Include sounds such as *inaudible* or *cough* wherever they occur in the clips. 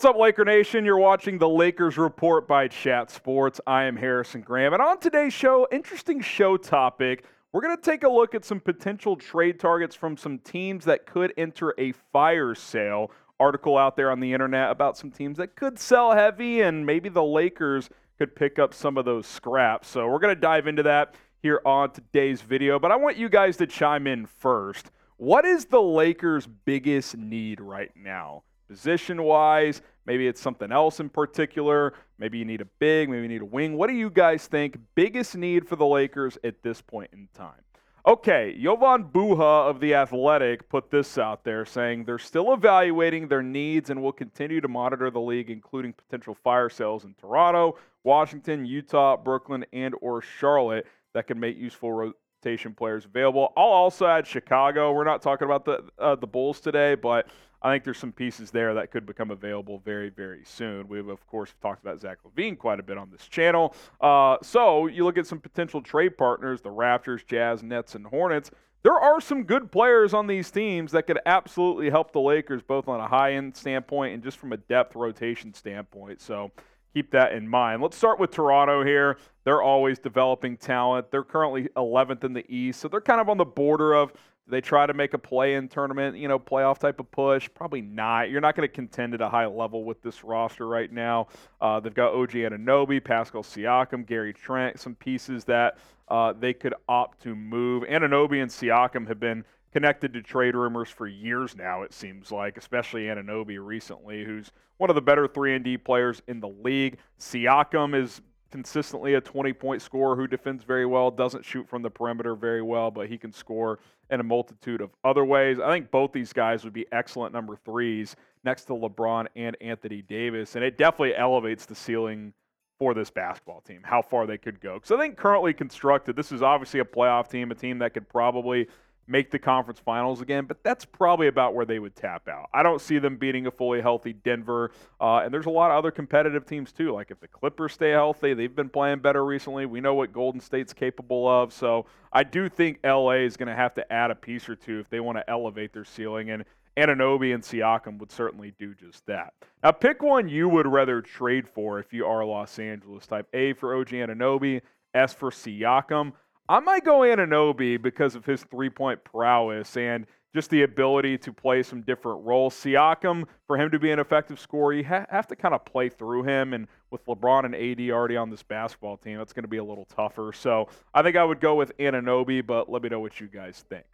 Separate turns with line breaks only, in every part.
What's up, Laker Nation? You're watching the Lakers Report by Chat Sports. I am Harrison Graham. And on today's show, interesting show topic. We're going to take a look at some potential trade targets from some teams that could enter a fire sale. Article out there on the internet about some teams that could sell heavy, and maybe the Lakers could pick up some of those scraps. So we're going to dive into that here on today's video. But I want you guys to chime in first. What is the Lakers' biggest need right now? Position wise. Maybe it's something else in particular. Maybe you need a big, maybe you need a wing. What do you guys think biggest need for the Lakers at this point in time? Okay, Jovan Buha of The Athletic put this out there saying they're still evaluating their needs and will continue to monitor the league, including potential fire sales in Toronto, Washington, Utah, Brooklyn, and or Charlotte that can make useful rotation players available. I'll also add Chicago. We're not talking about the uh, the Bulls today, but I think there's some pieces there that could become available very, very soon. We've, of course, talked about Zach LaVine quite a bit on this channel. Uh, so you look at some potential trade partners the Raptors, Jazz, Nets, and Hornets. There are some good players on these teams that could absolutely help the Lakers, both on a high end standpoint and just from a depth rotation standpoint. So keep that in mind. Let's start with Toronto here. They're always developing talent. They're currently 11th in the East, so they're kind of on the border of they try to make a play in tournament, you know, playoff type of push? Probably not. You're not going to contend at a high level with this roster right now. Uh, they've got OG Anunoby, Pascal Siakam, Gary Trent, some pieces that uh, they could opt to move. Anunoby and Siakam have been connected to trade rumors for years now, it seems like, especially Anunoby recently, who's one of the better 3 and D players in the league. Siakam is consistently a 20 point scorer who defends very well, doesn't shoot from the perimeter very well, but he can score in a multitude of other ways. I think both these guys would be excellent number threes next to LeBron and Anthony Davis, and it definitely elevates the ceiling for this basketball team, how far they could go. Because I think currently constructed, this is obviously a playoff team, a team that could probably make the conference finals again, but that's probably about where they would tap out. I don't see them beating a fully healthy Denver, uh, and there's a lot of other competitive teams too. Like if the Clippers stay healthy, they've been playing better recently. We know what Golden State's capable of, so I do think LA is going to have to add a piece or two if they want to elevate their ceiling, and Anunoby and Siakam would certainly do just that. Now, pick one you would rather trade for if you are Los Angeles. Type A for OG Anunoby, S for Siakam. I might go Anunoby because of his three point prowess and just the ability to play some different roles. Siakam, for him to be an effective scorer, you ha- have to kind of play through him. And with LeBron and AD already on this basketball team, that's going to be a little tougher. So I think I would go with Anunoby, but let me know what you guys think.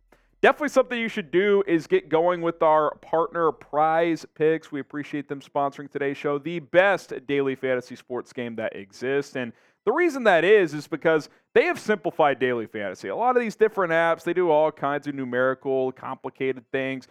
Definitely something you should do is get going with our partner Prize Picks. We appreciate them sponsoring today's show, the best daily fantasy sports game that exists. And the reason that is, is because they have simplified daily fantasy. A lot of these different apps, they do all kinds of numerical, complicated things.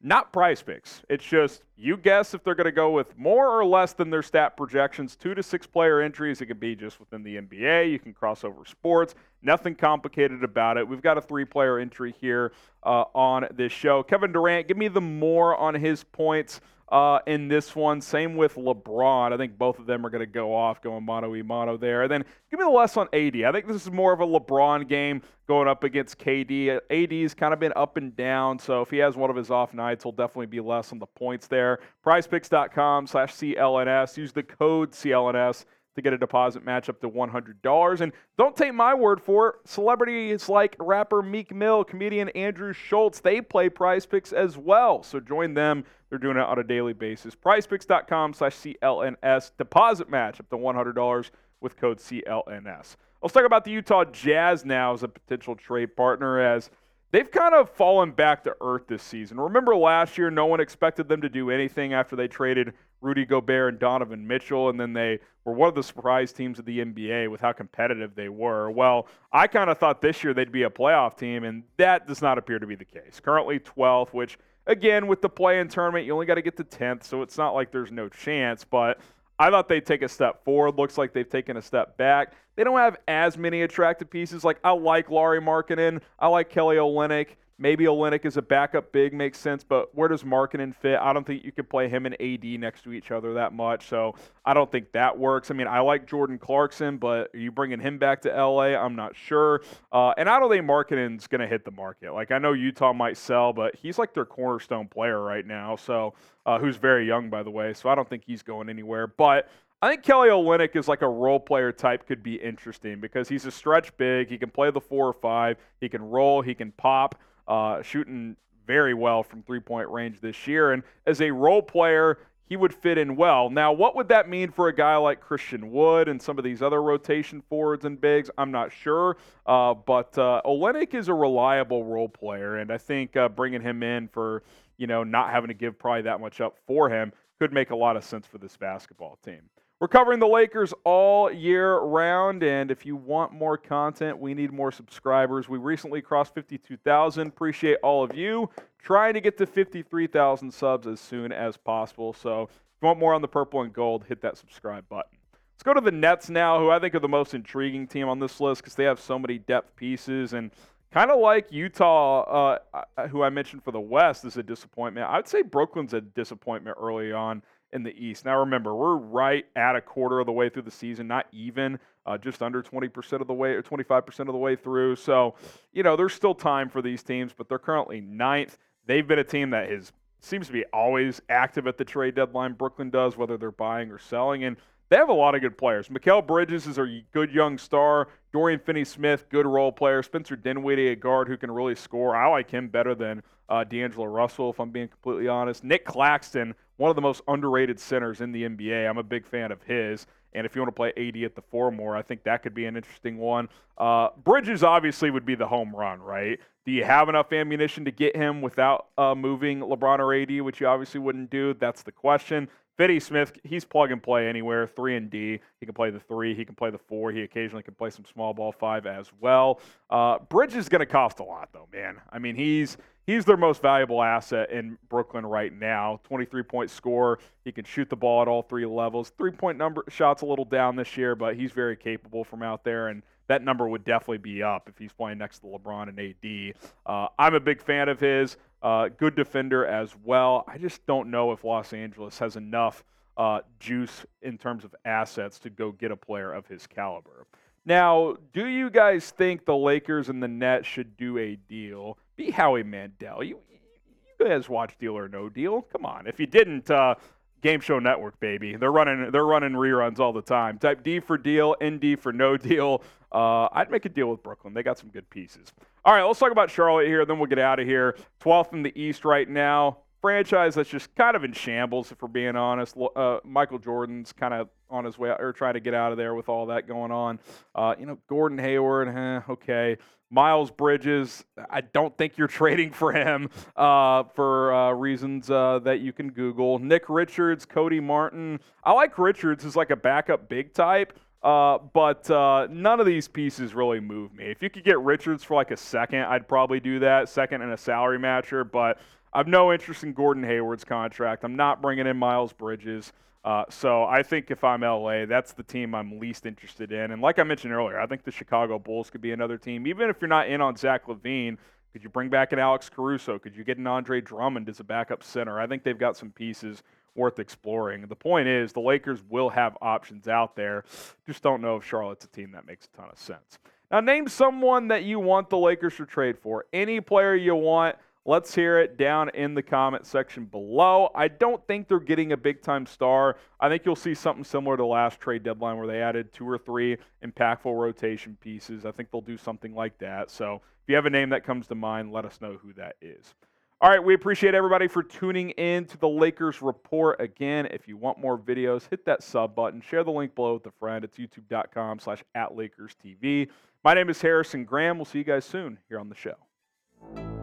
Not Prize Picks. It's just you guess if they're going to go with more or less than their stat projections. Two to six player entries. It could be just within the NBA. You can cross over sports. Nothing complicated about it. We've got a three player entry here uh, on this show. Kevin Durant, give me the more on his points uh, in this one. Same with LeBron. I think both of them are going to go off, going mono e mono there. And then give me the less on AD. I think this is more of a LeBron game going up against KD. AD's kind of been up and down, so if he has one of his off nights, he'll definitely be less on the points there. PrizePicks.com slash CLNS. Use the code CLNS to get a deposit match up to $100. And don't take my word for it. Celebrities like rapper Meek Mill, comedian Andrew Schulz, they play prize picks as well. So join them. They're doing it on a daily basis. PrizePicks.com slash CLNS. Deposit match up to $100 with code CLNS. Let's talk about the Utah Jazz now as a potential trade partner as – they've kind of fallen back to earth this season. Remember last year, no one expected them to do anything after they traded Rudy Gobert and Donovan Mitchell, and then they were one of the surprise teams of the NBA with how competitive they were. Well, I kind of thought this year they'd be a playoff team, and that does not appear to be the case. Currently 12th, which, again, with the play in tournament, you only got to get to 10th, so it's not like there's no chance, but I thought they'd take a step forward. Looks like they've taken a step back. They don't have as many attractive pieces. Like I like Lauri Markkanen. I like Kelly Olynyk. Maybe Olynyk is a backup big makes sense, but where does Markkanen fit? I don't think you could play him and AD next to each other that much, so I don't think that works. I mean, I like Jordan Clarkson, but are you bringing him back to LA? I'm not sure. Uh, and I don't think Markkanen's going to hit the market. Like, I know Utah might sell, but he's like their cornerstone player right now, so uh, who's very young, by the way, so I don't think he's going anywhere. But I think Kelly Olynyk is like a role player type could be interesting because he's a stretch big. He can play the four or five. He can roll. He can pop, uh, shooting very well from three point range this year. And as a role player, he would fit in well. Now, what would that mean for a guy like Christian Wood and some of these other rotation forwards and bigs? I'm not sure. Uh, but uh, Olynyk is a reliable role player, and I think uh, bringing him in for you know not having to give probably that much up for him could make a lot of sense for this basketball team. We're covering the Lakers all year round, and if you want more content, we need more subscribers. We recently crossed 52,000. Appreciate all of you. Trying to get to 53,000 subs as soon as possible. So if you want more on the purple and gold, hit that subscribe button. Let's go to the Nets now, who I think are the most intriguing team on this list because they have so many depth pieces and kind of like Utah, uh, who I mentioned for the West, is a disappointment. I would say Brooklyn's a disappointment early on in the East. Now, remember, we're right at a quarter of the way through the season, not even, uh, just under 20% of the way or 25% of the way through. So, you know, there's still time for these teams, but they're currently ninth. They've been a team that is seems to be always active at the trade deadline. Brooklyn does, whether they're buying or selling. And they have a lot of good players. Mikal Bridges is a good young star. Dorian Finney-Smith, good role player. Spencer Dinwiddie, a guard who can really score. I like him better than uh, D'Angelo Russell, if I'm being completely honest. Nick Claxton, one of the most underrated centers in the NBA. I'm a big fan of his. And if you want to play AD at the four more, I think that could be an interesting one. Uh, Bridges obviously would be the home run, right? Do you have enough ammunition to get him without uh, moving LeBron or AD, which you obviously wouldn't do? That's the question. Finney Smith, he's plug and play anywhere, three and D. He can play the three, he can play the four, he occasionally can play some small ball five as well. Uh, Bridge is going to cost a lot, though, man. I mean, he's he's their most valuable asset in Brooklyn right now. 23 point score. He can shoot the ball at all three levels. Three point number shots a little down this year, but he's very capable from out there, and that number would definitely be up if he's playing next to LeBron and AD. Uh, I'm a big fan of his. Uh, good defender as well. I just don't know if Los Angeles has enough uh, juice in terms of assets to go get a player of his caliber. Now, do you guys think the Lakers and the Nets should do a deal? Be Howie Mandel. You, you guys watch Deal or No Deal? Come on. If you didn't, uh, Game Show Network, baby. They're running they're running reruns all the time. Type D for deal, ND for no deal. Uh, I'd make a deal with Brooklyn. They got some good pieces. All right, let's talk about Charlotte here. Then we'll get out of here. 12th in the East right now. Franchise that's just kind of in shambles, if we're being honest. Uh, Michael Jordan's kind of on his way out, or trying to get out of there with all that going on. Uh, you know, Gordon Hayward, eh, okay. Miles Bridges, I don't think you're *laughs* trading for him uh, for uh, reasons uh, that you can Google. Nick Richards, Cody Martin. I like Richards as like a backup big type, uh, but uh, none of these pieces really move me. If you could get Richards for like a second, I'd probably do that. Second and a salary matcher, but I've no interest in Gordon Hayward's contract. I'm not bringing in Miles Bridges. Uh, so I think if I'm LA, that's the team I'm least interested in. And like I mentioned earlier, I think the Chicago Bulls could be another team. Even if you're not in on Zach LaVine, could you bring back an Alex Caruso? Could you get an Andre Drummond as a backup center? I think they've got some pieces worth exploring. The point is, the Lakers will have options out there. Just don't know if Charlotte's a team that makes a ton of sense. Now, name someone that you want the Lakers to trade for. Any player you want. Let's hear it down in the comment section below. I don't think they're getting a big time star. I think you'll see something similar to last trade deadline where they added two or three impactful rotation pieces. I think they'll do something like that. So if you have a name that comes to mind, let us know who that is. All right, we appreciate everybody for tuning in to the Lakers Report. Again, if you want more videos, hit that sub button. Share the link below with a friend. It's youtube.com slash at Lakers TV. My name is Harrison Graham. We'll see you guys soon here on the show.